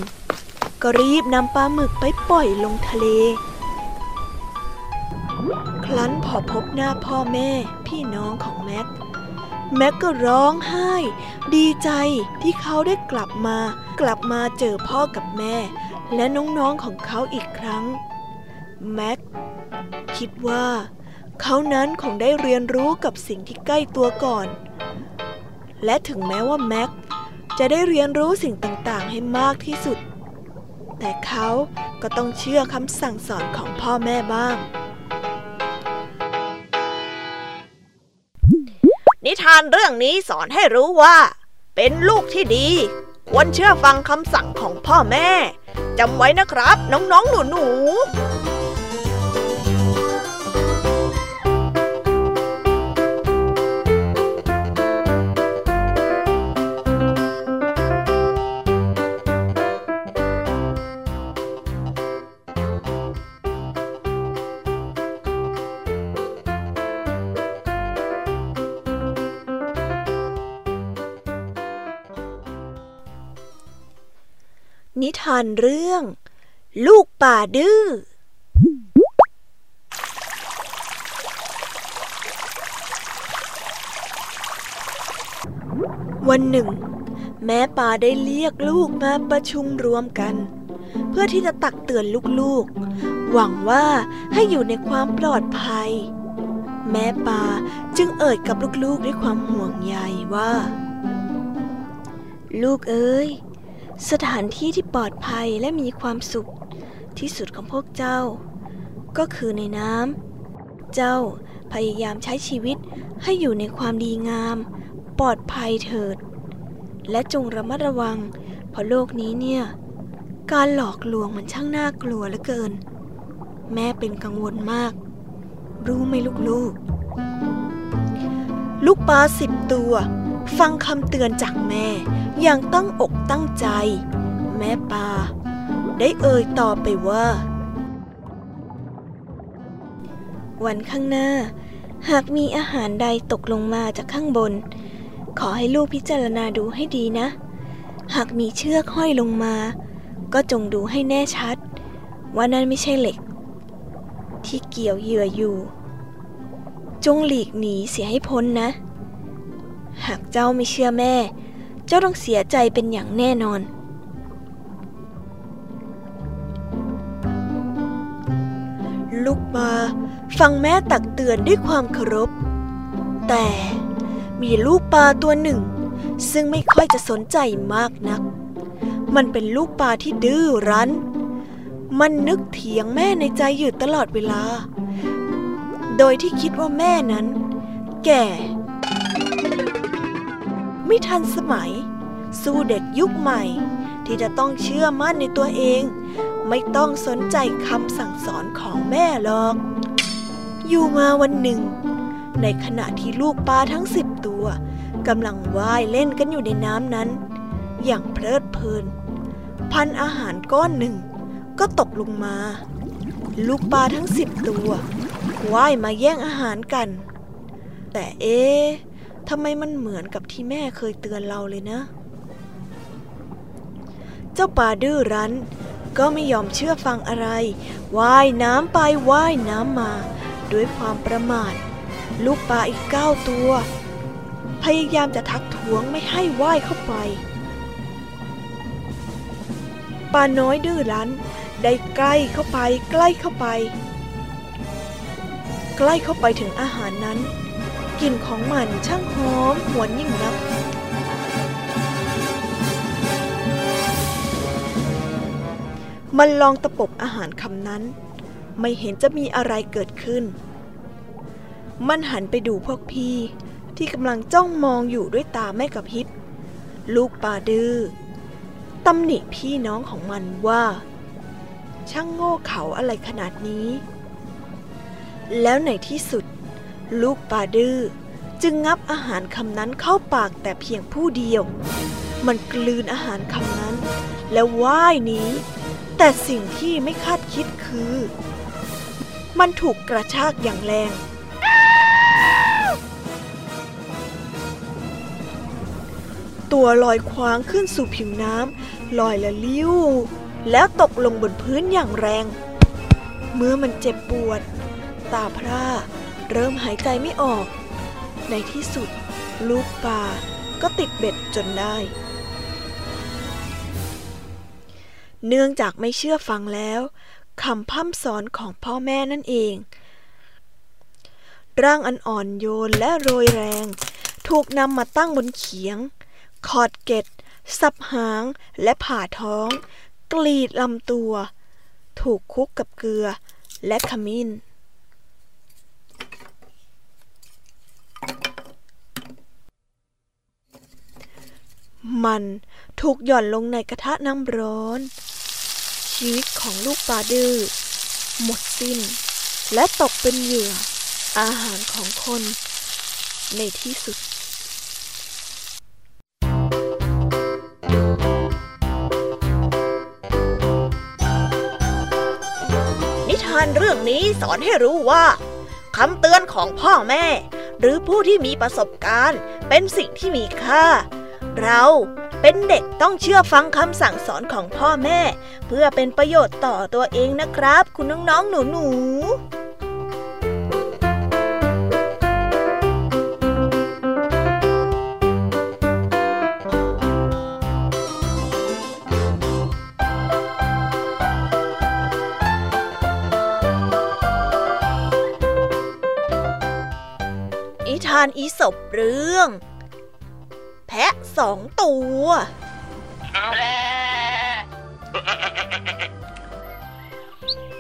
ก็รีบนำปลาหมึกไปปล่อยลงทะเล ครั้นพอพบหน้าพ่อแม่พี่น้องของแม็ก แม็กก็ร้องไห้ ดีใจที่เขาได้กลับมา กลับมาเจอพ่อกับแม่ และน้องๆของเขาอีกครั้ง แม็กคิดว่าเขานั้นคงได้เรียนรู้กับสิ่งที่ใกล้ตัวก่อน และถึงแม้ว่าแม็ก จะได้เรียนรู้สิ่งต่างๆ ให้มากที่สุด แต่เขาก็ต้องเชื่อคำสั่งสอนของพ่อแม่บ้าง นิทานเรื่องนี้สอนให้รู้ว่า เป็นลูกที่ดี ควรเชื่อฟังคำสั่งของพ่อแม่จำไว้นะครับ น้องๆหนูๆ ทานเรื่อง ลูกป่าดื้อ วันหนึ่ง แม่ป่าได้เรียกลูกมาประชุมรวมกัน เพื่อที่จะตักเตือนลูกๆ หวังว่าให้อยู่ในความปลอดภัย แม่ป่าจึงเอ่ยกับลูกๆด้วยความห่วงใยว่า ลูกเอ้ย สถานที่ที่ปลอดภัยและมีความสุข ที่สุดของพวกเจ้า ก็คือในน้ำ เจ้าพยายามใช้ชีวิตให้อยู่ในความดีงาม ปลอดภัยเถิด และจงระมัดระวัง เพราะโลกนี้เนี่ย การหลอกลวงมันช่างน่ากลัวเหลือเกิน แม่เป็นกังวลมาก รู้ไหมลูกๆลูกปลาสิบตัว ฟังคำเตือนจากแม่อย่างตั้งอกตั้งใจ แม่ปาได้เอ่ยต่อไปว่า วันข้างหน้า หากมีอาหารใดตกลงมาจากข้างบน ขอให้ลูกพิจารณาดูให้ดีนะ หากมีเชือกห้อยลงมา ก็จงดูให้แน่ชัด ว่านั่นไม่ใช่เหล็ก ที่เกี่ยวเหยื่ออยู่ จงหลีกหนีเสียให้พ้นนะ หากเจ้าไม่เชื่อแม่ เจ้าต้องเสียใจเป็นอย่างแน่นอน ลูกปลาฟังแม่ตักเตือนด้วยความเคารพ แต่มีลูกปลาตัวหนึ่ง ซึ่งไม่ค่อยจะสนใจมากนัก มันเป็นลูกปลาที่ดื้อรั้น มันนึกเถียงแม่ในใจอยู่ตลอดเวลา โดยที่คิดว่าแม่นั้น แก่ ไม่ทันสมัย สู้เด็กยุคใหม่ ที่จะต้องเชื่อมั่นในตัวเอง ไม่ต้องสนใจคำสั่งสอนของแม่หรอก อยู่มาวันหนึ่ง ในขณะที่ลูกปลาทั้งสิบตัวกำลังว่ายเล่นกันอยู่ในน้ำนั้น อย่างเพลิดเพลิน พันอาหารก้อนหนึ่ง ก็ตกลงมา ลูกปลาทั้งสิบตัวว่ายมาแย่งอาหารกัน แต่เอ๊ ทำไมมันเหมือนกับที่แม่เคยเตือนเราเลยนะ เจ้าปลาดื้อรั้น ก็ไม่ยอมเชื่อฟังอะไร ว่ายน้ำไปว่ายน้ำมา ด้วยความประมาท ลูกปลาอีกเก้าตัว พยายามจะทักท้วงไม่ให้ว่ายเข้าไปปลาน้อยดื้อรั้น ได้ใกล้เข้าไปใกล้เข้าไป ใกล้เข้าไปถึงอาหารนั้น กลิ่นของมันช่างหอมหวนยิ่งนักมันลองตะปบอาหารคำนั้น ไม่เห็นจะมีอะไรเกิดขึ้น มันหันไปดูพวกพี่ที่กำลังจ้องมองอยู่ด้วยตาไม่กระพริบ ลูกปลาดื้อตำหนิพี่น้องของมันว่า ช่างโง่เขาอะไรขนาดนี้ แล้วในที่สุด ลูกปลาดื้อจึงงับอาหารคำนั้นเข้าปากแต่เพียงผู้เดียว มันกลืนอาหารคำนั้น แล้วว่ายหนีแต่สิ่งที่ไม่คาดคิดคือ มันถูกกระชากอย่างแรงตตัวลอยคว้างขึ้นสู่ผิวน้ำลอยละลิ้ว แล้วตกลงบนพื้นอย่างแรง เมื่อมันเจ็บปวด ตาพร่า เริ่มหายใจไม่ออก ในที่สุด ลูกปลาก็ติดเบ็ดจนได้ เนื่องจากไม่เชื่อฟังแล้วคำพร่ำสอนของพ่อแม่นั่นเอง ร่างอันอ่อนโยนและโรยแรง ถูกนำมาตั้งบนเขียง ขอดเกล็ดสับหางและผ่าท้อง กรีดลำตัว ถูกคุกกับเกลือและขมิ้น มันถูกหย่อนลงในกระทะน้ำร้อน ชีวิตของลูกปลาดื้อหมดสิ้น และตกเป็นเหยื่อ อาหารของคน ในที่สุดนิทานเรื่องนี้สอนให้รู้ว่าคำเตือนของพ่อแม่ หรือผู้ที่มีประสบการณ์ เป็นสิ่งที่มีค่า เราเป็นเด็กต้องเชื่อฟังคำสั่งสอนของพ่อแม่ เพื่อเป็นประโยชน์ต่อตัวเองนะครับ คุณน้องๆหนูๆนิทานอีสบเรื่อง พะสองตัว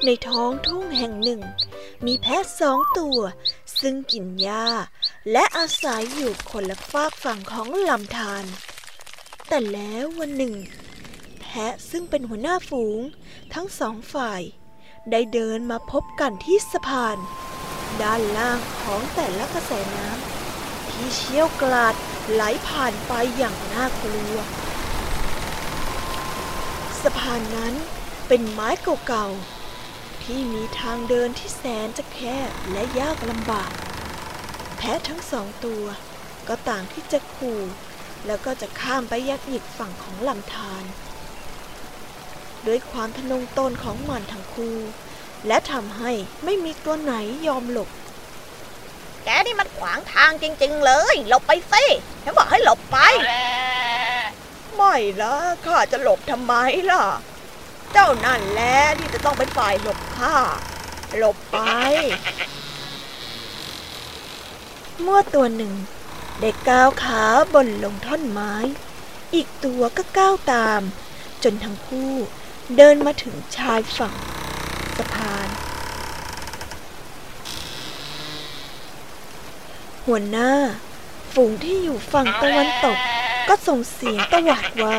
ในท้องทุ่งแห่งหนึ่ง มีแพะสองตัว ซึ่งกินหญ้า และอาศัยอยู่คนละฝากฝั่งของลำธารแต่แล้ววันหนึ่ง แพะซึ่งเป็นหัวหน้าฝูง ทั้งสองฝ่าย ได้เดินมาพบกันที่สะพาน ด้านล่างของแต่ละกระแสน้ำที่เชี่ยวกราด ไหลผ่านไปอย่างน่ากลัว สะพานนั้นเป็นไม้เก่าๆ ที่มีทางเดินที่แสนจะแคบและยากลำบาก แพะทั้งสองตัวก็ต่างที่จะขู่ แล้วก็จะข้ามไปยักอีกฝั่งของลำธารด้วยความทะนงตนของมันทั้งคู่ และทำให้ไม่มีตัวไหนยอมหลบ แกนี่มันขวางทางจริง ๆ เลยหลบไปสิฉันบอกให้หลบไป ไม่ละข้าจะหลบทำไมล่ะ เจ้านั่นแหละที่จะต้องเป็นฝ่ายหลบข้าหลบไปเมื่อตัวหนึ่งได้ก้าวขาบนลงท่อนไม้ อีกตัวก็ก้าวตาม จนทั้งคู่เดินมาถึงชายฝั่ง สะพาน หัวหน้า ฝูงที่อยู่ฝั่งตะวันตก ก็ส่งเสียงตวาดว่า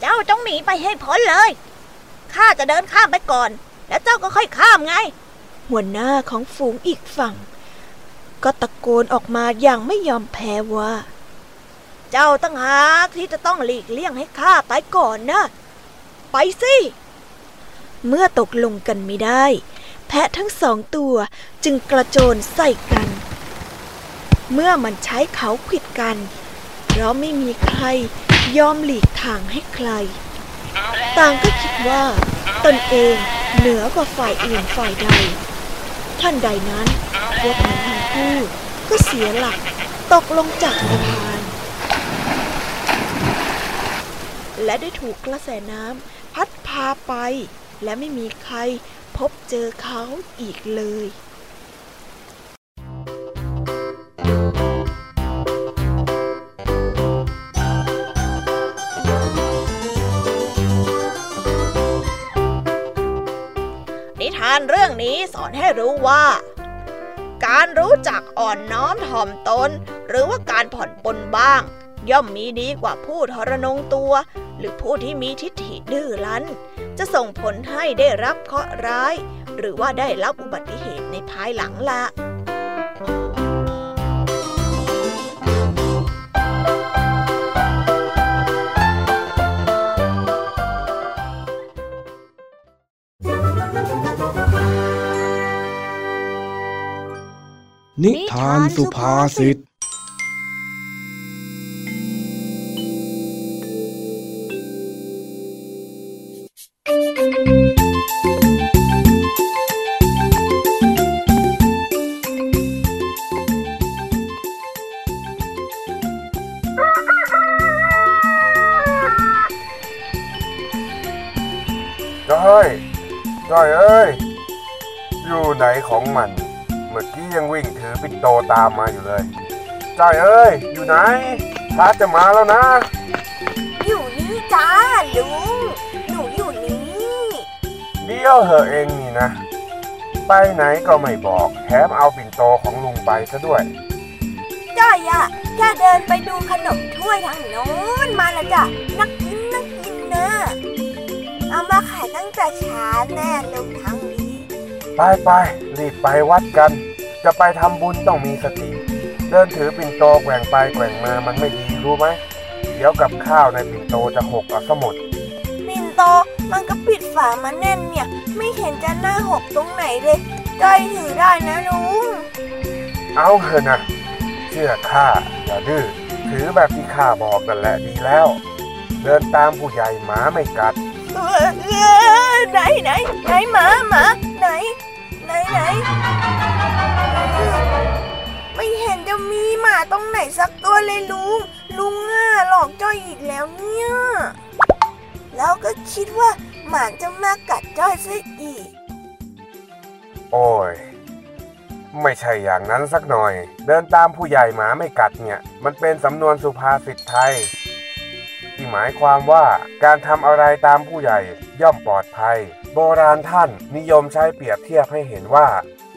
เจ้าจงหนีไปให้พ้นเลย ข้าจะเดินข้ามไปก่อน แล้วเจ้าก็ค่อยข้ามไง หัวหน้าของฝูงอีกฝั่ง ก็ตะโกนออกมาอย่างไม่ยอมแพ้ว่า เจ้าตั้งหากที่จะต้องหลีกเลี่ยงให้ข้าไปก่อนนะ ไปสิเมื่อตกลงกันไม่ได้ แพะทั้งสองตัวจึงกระโจนใส่กัน เมื่อมันใช้เขาขิดกัน เพราะไม่มีใครยอมหลีกทางให้ใคร ต่างก็คิดว่า ตนเองเหนือกว่าฝ่ายอื่นฝ่ายใด ท่านใดนั้นพวกมันทั้งคู่ก็เสียหลักตกลงจากสะพาน และได้ถูกกระแสน้ำพัดพาไป และไม่มีใครพบเจอเขาอีกเลย นิทานเรื่องนี้สอนให้รู้ว่า การรู้จักอ่อนน้อมถ่อมตน หรือว่าการผ่อนปลนบ้าง ย่อมมีดีกว่าผู้ทรนงตัว หรือผู้ที่มีทิฏฐิดื้อรั้น จะส่งผลให้ได้รับเคราะห์ร้าย หรือว่าได้รับอุบัติเหตุในภายหลังละ นิทานสุภาษิตามมาอยู่เลยจ้อยเอ้ย อยู่ไหนพระจะมาแล้วนะ อยู่นี่จ้าลุงหนูอยู่นี่เดี๋ยวเหอะเองนี่นะ ไปไหนก็ไม่บอกแถมเอาปิ่นโตของลุงไปซะด้วย จ้อยอะแค่เดินไปดูขนมถ้วยทางโน้นมาแล้วจ้ะนักกินนักกินนะเอามาขายตั้งแต่เช้าแน่ลุงทางนี้ ไปไปรีบไปวัดกัน จะไปทำบุญต้องมีสติ เดินถือปิ่นโตแกว่งไปแกว่งมามันไม่ดีรู้ไหม เดี๋ยวกับข้าวในปิ่นโตจะหกเอาซะหมด ปิ่นโตมันก็ปิดฝามาแน่นเนี่ย ไม่เห็นจะหน้าหกตรงไหนเลยจ้อยถือได้นะลุง เอาเถอะนะเชื่อข้าอย่าดื้อถือแบบที่ข้าบอกนั่นแหละดีแล้ว เดินตามผู้ใหญ่หมาไม่กัดเออเออไหนไหนไหนหมาหมาไหน ไหนไหนไม่เห็นจะมีหมาตรงไหนสักตัวเลยลุง ลุงอะหลอกจ้อยอีกแล้วเนี่ยแล้วก็คิดว่าหมาจะมากัดจ้อยซะอีก โอ้ย ไม่ใช่อย่างนั้นสักหน่อย เดินตามผู้ใหญ่หมาไม่กัดเนี่ย มันเป็นสำนวนสุภาษิตไทย ที่หมายความว่าการทำอะไรตามผู้ใหญ่ย่อมปลอดภัย โบราณท่านนิยมใช้เปรียบเทียบให้เห็นว่า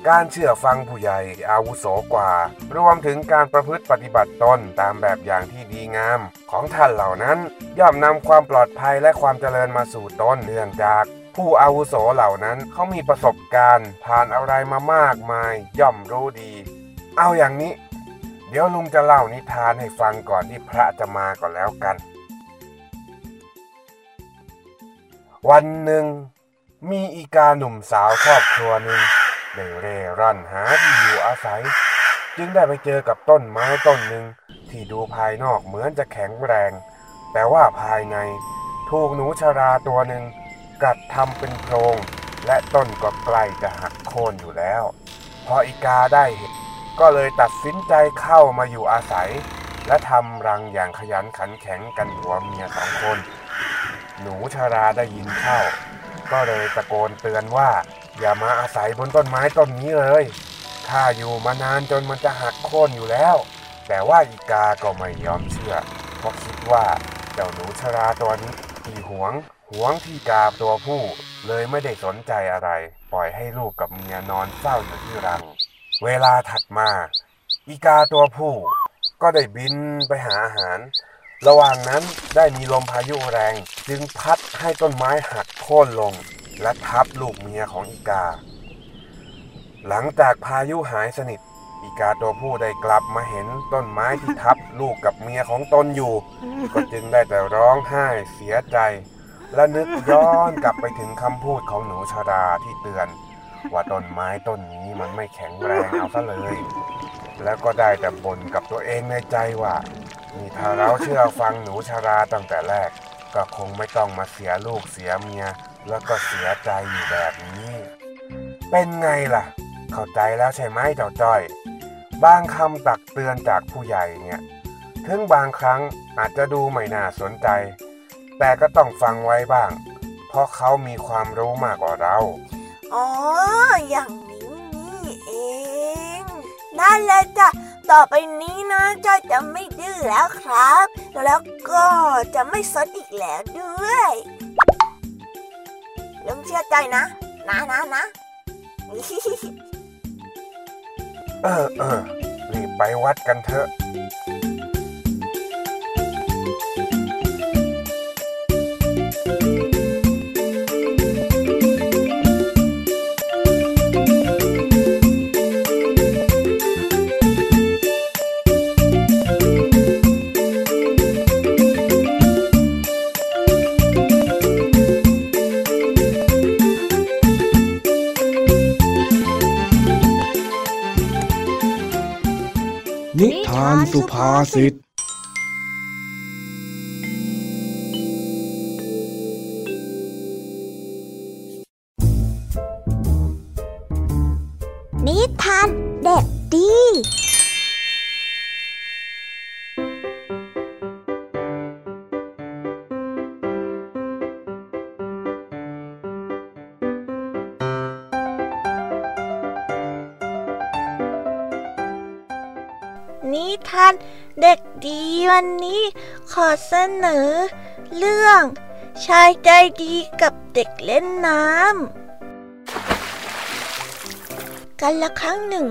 การเชื่อฟังผู้ใหญ่อาวุโสกว่า รวมถึงการประพฤติปฏิบัติตนตามแบบอย่างที่ดีงาม ของท่านเหล่านั้น ย่อมนำความปลอดภัยและความเจริญมาสู่ตนเนื่องจากผู้อาวุโสเหล่านั้นเขามีประสบการณ์ ผ่านอะไรมามากมาย ย่อมรู้ดี เอาอย่างนี้ เดี๋ยวลุงจะเล่านิทานให้ฟังก่อนที่พระจะมาก่อนแล้วกัน วันหนึ่ง มีอีกาหนุ่มสาวครอบครัวหนึ่งได้เร่ร่อนหาที่อยู่อาศัย จึงได้ไปเจอกับต้นไม้ต้นหนึ่งที่ดูภายนอกเหมือนจะแข็งแรง แต่ว่าภายในถูกหนูชราตัวหนึ่งกัดทำเป็นโพรง และต้นก็ใกล้จะหักโค่นอยู่แล้ว พออีกาได้เห็นก็เลยตัดสินใจเข้ามาอยู่อาศัย และทำรังอย่างขยันขันแข็งกันหัวเมียสองคน หนูชราได้ยินเข้า ก็เลยตะโกนเตือนว่า อย่ามาอาศัยบนต้นไม้ต้นนี้เลยข้าอยู่มานานจนมันจะหักโค่นอยู่แล้ว แต่ว่าอีกาก็ไม่ยอมเชื่อ เพราะคิดว่าเจ้าหนูชราตัวนี้ที่หวงหวงที่กาตัวผู้ เลยไม่ได้สนใจอะไร ปล่อยให้ลูกกับเมียนอนเศร้าอยู่ที่รัง เวลาถัดมา อีกาตัวผู้ ก็ได้บินไปหาอาหาร ระหว่างนั้นได้มีลมพายุแรง จึงพัดให้ต้นไม้หักโค่นลง และทับลูกเมียของอีกา หลังจากพายุหายสนิท อีกาตัวผู้ได้กลับมาเห็นต้นไม้ที่ทับลูกกับเมียของตนอยู่ ก็จึงได้แต่ร้องไห้เสียใจ และนึกย้อนกลับไปถึงคำพูดของหนูชาดาที่เตือน ว่าต้นไม้ต้นนี้มันไม่แข็งแรงเอาซะเลย แล้วก็ได้แต่บ่นกับตัวเองในใจว่า นี่ถ้าเราเชื่อฟังหนูชาราตั้งแต่แรก ก็คงไม่ต้องมาเสียลูกเสียเมีย แล้วก็เสียใจอยู่แบบนี้ เป็นไงล่ะ เข้าใจแล้วใช่ไหมเจ้าจ้อย บางคำตักเตือนจากผู้ใหญ่เนี่ยถึงบางครั้งอาจจะดูไม่น่าสนใจ แต่ก็ต้องฟังไว้บ้าง เพราะเขามีความรู้มากกว่าเรา อ๋อ อย่างนี้นี่เอง นั่นแหละจ้ะ ต่อไปนี้นะจ้อยจะไม่ดื้อแล้วครับ แล้วก็จะไม่ซนอีกแล้วด้วยลุงเชื่อใจนะ นะนะนะเออเออรีบไปวัดกันเถอะ สุภาษิต นอ เรื่อง ชายใจดีกับเด็กเล่นน้ำกันละครั้งหนึ่ง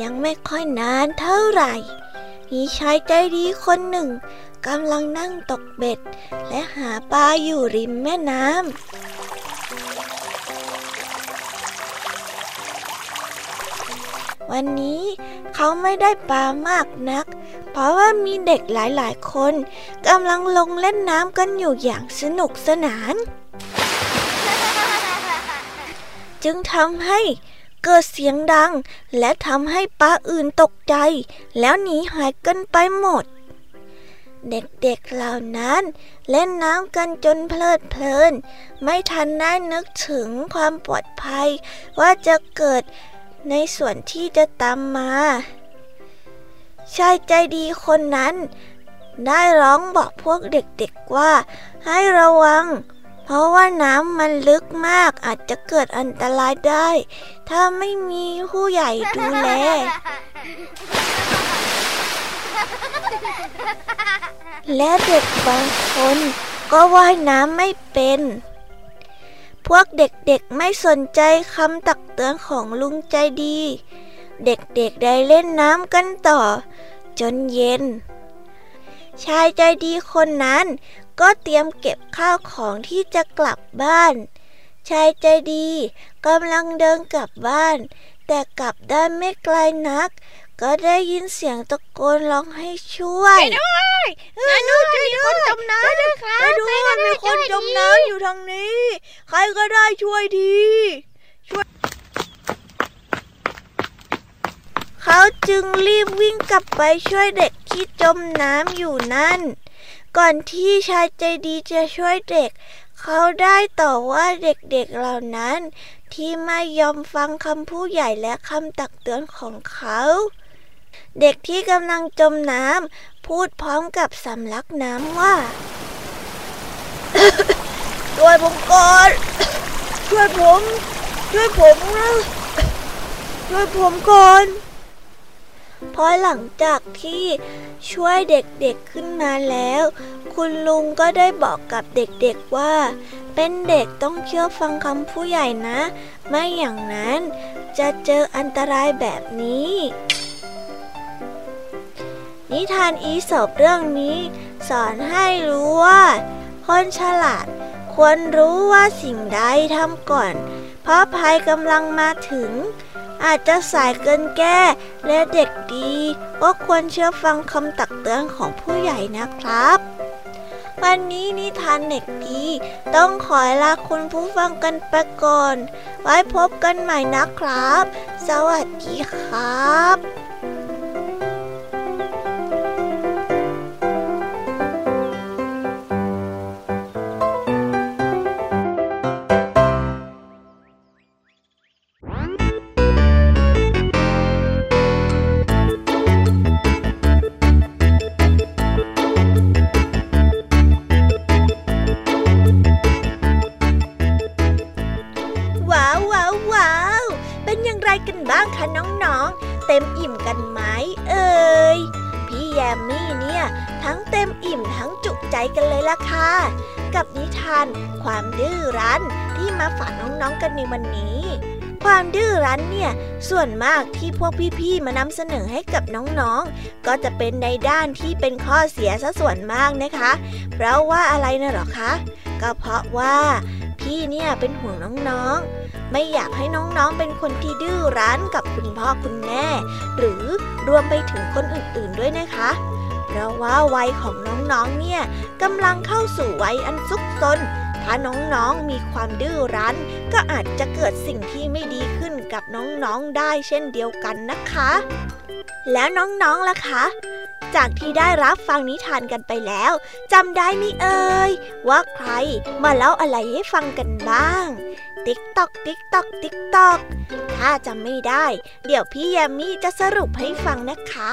ยังไม่ค่อยนานเท่าไหร่ มีชายใจดีคนหนึ่งกำลังนั่งตกเบ็ด และหาปลาอยู่ริมแม่น้ำ วันนี้เขาไม่ได้ปลามากนัก เพราะว่ามีเด็กหลายๆ คนกำลังลงเล่นน้ำกันอยู่อย่างสนุกสนาน จึงทำให้เกิดเสียงดัง และทำให้ปลาอื่นตกใจ แล้วหนีหายกันไปหมด เด็กๆเหล่านั้น เล่นน้ำกันจนเพลิดเพลิน ไม่ทันได้นึกถึงความปลอดภัยว่าจะเกิด ในส่วนที่จะตามมา ชายใจดีคนนั้น ได้ร้องบอกพวกเด็กๆว่า ให้ระวัง เพราะว่าน้ำมันลึกมากอาจจะเกิดอันตรายได้ ถ้าไม่มีผู้ใหญ่ดูแลและเด็กบางคนก็ว่ายน้ำไม่เป็น พวกเด็กๆไม่สนใจคำตักเตือนของลุงใจดี เด็กๆได้เล่นน้ำกันต่อ จนเย็น ชายใจดีคนนั้นก็เตรียมเก็บข้าวของที่จะกลับบ้าน ชายใจดีกำลังเดินกลับบ้าน แต่กลับได้ไม่ไกลนัก ก็ได้ยินเสียงตะโกนร้องให้ช่วยด้วยช่วยด้วยมีคนจมน้ำด้วยครับช่วยด้วยมีคนจมน้ำอยู่ทางนี้ ใครก็ได้ช่วยที ช่วย เขาจึงรีบวิ่งกลับไปช่วยเด็กที่จมน้ำอยู่นั่น ก่อนที่ชายใจดีจะช่วยเด็ก เขาได้ต่อว่าเด็กๆเหล่านั้นที่ไม่ยอมฟังคำผู้ใหญ่และคำตักเตือนของเขา เด็กที่กำลังจมน้ำพูดพร้อมกับสำลักน้ำว่า ช่วยผมก่อนช่วยผม ช่วยผมนะช่วยผมก่อนพอหลังจากที่ช่วยเด็กๆขึ้นมาแล้ว คุณลุงก็ได้บอกกับเด็กๆว่า เป็นเด็กต้องเชื่อฟังคำผู้ใหญ่นะ ไม่อย่างนั้นจะเจออันตรายแบบนี้ นิทานอีสบเรื่องนี้ สอนให้รู้ว่า คนฉลาดควรรู้ว่าสิ่งใดทำก่อน เพราะภัยกำลังมาถึง อาจจะสายเกินแก้และเด็กดีก็ควรเชื่อฟังคำตักเตือนของผู้ใหญ่นะครับ วันนี้นิทานเด็กดี ต้องขอลาคุณผู้ฟังกันไปก่อน ไว้พบกันใหม่นะครับ สวัสดีครับ ควันนี้ ความดื้อรั้นเนี่ยส่วนมากที่พวกพี่ๆมานำเสนอให้กับน้องๆ ก็จะเป็นในด้านที่เป็นข้อเสียซะส่วนมากนะคะ เพราะว่าอะไรนะหรอคะ ก็เพราะว่าพี่เนี่ยเป็นห่วงน้องๆ ไม่อยากให้น้องๆ เป็นคนที่ดื้อรั้นกับคุณพ่อคุณแม่ หรือรวมไปถึงคนอื่นๆด้วยนะคะ เพราะว่าวัยของน้องๆ เนี่ยกำลังเข้าสู่วัยอันซุกซน ถ้าน้องๆ มีความดื้อรั้น ก็อาจจะเกิดสิ่งที่ไม่ดีขึ้นกับน้องๆ ได้เช่นเดียวกันนะคะ แล้วน้องๆ ล่ะคะ จากที่ได้รับฟังนิทานกันไปแล้วจำได้ไหมเอ่ยว่าใครมาเล่าอะไรให้ฟังกันบ้างติ๊กตอกติ๊กตอกติ๊กตอกถ้าจำไม่ได้ เดี๋ยวพี่แยมมี่จะสรุปให้ฟังนะคะ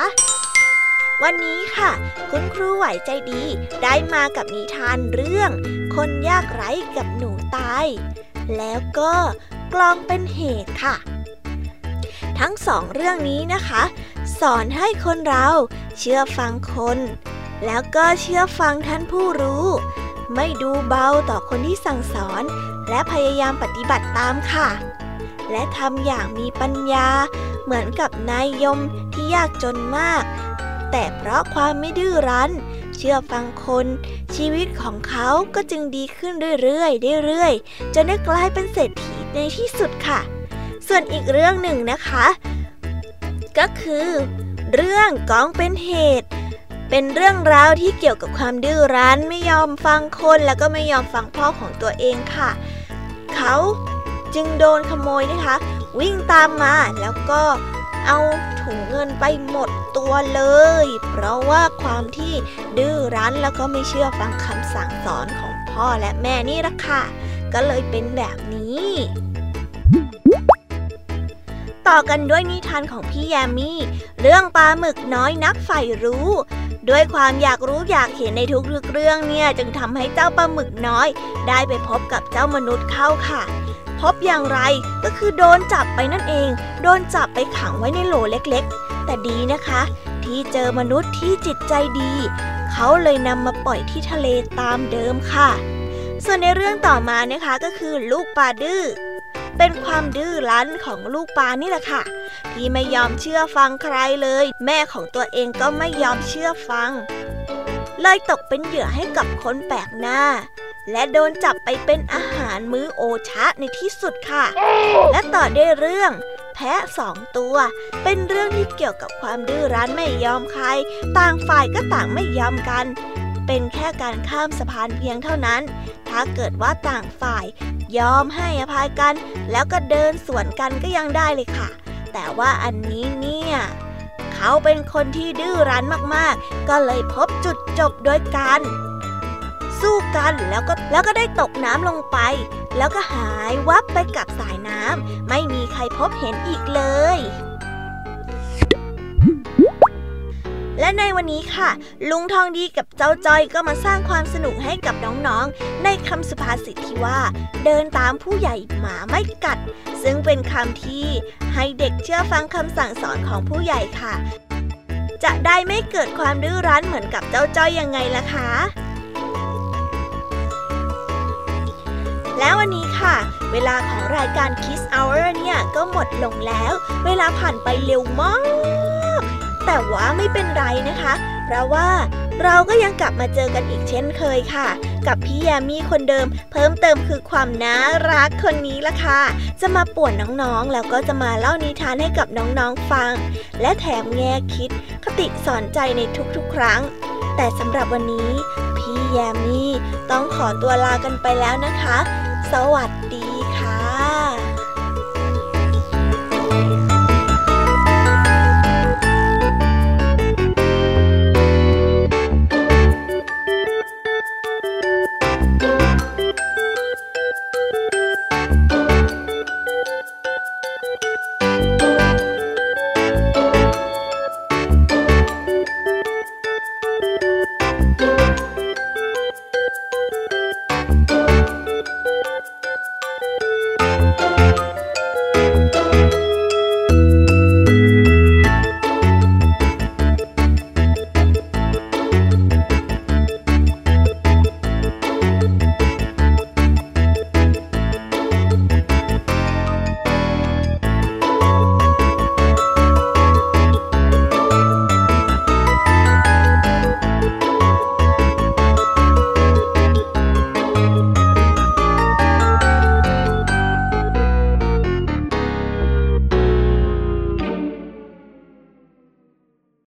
วันนี้ค่ะ คุณครูไหวใจดี ได้มากับนิทานเรื่อง คนยากไร้กับหนูตาย แล้วก็กลองเป็นเหตุค่ะ ทั้งสองเรื่องนี้นะคะ สอนให้คนเราเชื่อฟังคน แล้วก็เชื่อฟังท่านผู้รู้ ไม่ดูเบาต่อคนที่สั่งสอน และพยายามปฏิบัติตามค่ะ และทำอย่างมีปัญญา เหมือนกับนายยมที่ยากจนมาก แต่เพราะความไม่ดื้อรั้น เชื่อฟังคน ชีวิตของเขาก็จึงดีขึ้นเรื่อยๆเรื่อยๆจนได้กลายเป็นเศรษฐีในที่สุดค่ะ ส่วนอีกเรื่องหนึ่งนะคะ ก็คือ เรื่องกองเป็นเหตุเป็นเรื่องราวที่เกี่ยวกับความดื้อรั้นไม่ยอมฟังคนแล้วก็ไม่ยอมฟังพ่อของตัวเองค่ะ เขาจึงโดนขโมยนะคะ วิ่งตามมาแล้วก็ เอาถุงเงินไปหมดตัวเลย เพราะว่าความที่ดื้อรั้นแล้วก็ไม่เชื่อฟังคำสั่งสอนของพ่อและแม่นี่ละค่ะ ก็เลยเป็นแบบนี้ ต่อกันด้วยนิทานของพี่แยมมี่ เรื่องปลาหมึกน้อยนักใฝ่รู้ ด้วยความอยากรู้อยากเห็นในทุกๆเรื่องเนี่ย จึงทำให้เจ้าปลาหมึกน้อย ได้ไปพบกับเจ้ามนุษย์เข้าค่ะ พบอย่างไรก็คือโดนจับไปนั่นเอง โดนจับไปขังไว้ในโหลเล็กๆ แต่ดีนะคะ ที่เจอมนุษย์ที่จิตใจดี เขาเลยนำมาปล่อยที่ทะเลตามเดิมค่ะ ส่วนในเรื่องต่อมานะคะก็คือลูกปลาดื้อเป็นความดื้อรั้นของลูกปลานี่แหละค่ะ ที่ไม่ยอมเชื่อฟังใครเลย แม่ของตัวเองก็ไม่ยอมเชื่อฟัง เลยตกเป็นเหยื่อให้กับคนแปลกหน้า และโดนจับไปเป็นอาหารมื้อโอชะในที่สุดค่ะ และต่อด้วยเรื่อง แพะสองตัว เป็นเรื่องที่เกี่ยวกับความดื้อรั้นไม่ยอมใคร ต่างฝ่ายก็ต่างไม่ยอมกัน เป็นแค่การข้ามสะพานเพียงเท่านั้น ถ้าเกิดว่าต่างฝ่าย ยอมให้อภัยกัน แล้วก็เดินสวนกันก็ยังได้เลยค่ะ แต่ว่าอันนี้เนี่ย เขาเป็นคนที่ดื้อรั้นมากๆ ก็เลยพบจุดจบโดยการสู้กันแล้วก็แล้วก็ได้ตกน้ำลงไป แล้วก็หายวับไปกับสายน้ำไม่มีใครพบเห็นอีกเลย และในวันนี้ค่ะ ลุงทองดีกับเจ้าจอยก็มาสร้างความสนุกให้กับน้องๆ ในคำสุภาษิตที่ว่า เดินตามผู้ใหญ่หมาไม่กัด ซึ่งเป็นคำที่ให้เด็กเชื่อฟังคำสั่งสอนของผู้ใหญ่ค่ะ จะได้ไม่เกิดความดื้อรั้นเหมือนกับเจ้าจ้อยยังไงล่ะคะแล้ววันนี้ค่ะ เวลาของรายการ Kiss Hour เนี่ย ก็หมดลงแล้ว เวลาผ่านไปเร็วมาก แต่ว่าไม่เป็นไรนะคะ เพราะว่าเราก็ยังกลับมาเจอกันอีกเช่นเคยค่ะ กับพี่แยมมี่คนเดิม เพิ่มเติมคือความน่ารักคนนี้ละค่ะ จะมาป่วนน้องๆ แล้วก็จะมาเล่านิทานให้กับน้องๆฟัง และแถมแง่คิดคติสอนใจในทุกๆ ครั้ง แต่สำหรับวันนี้ พี่แยมมี่ต้องขอตัวลากันไปแล้วนะคะ สวัสดีค่ะ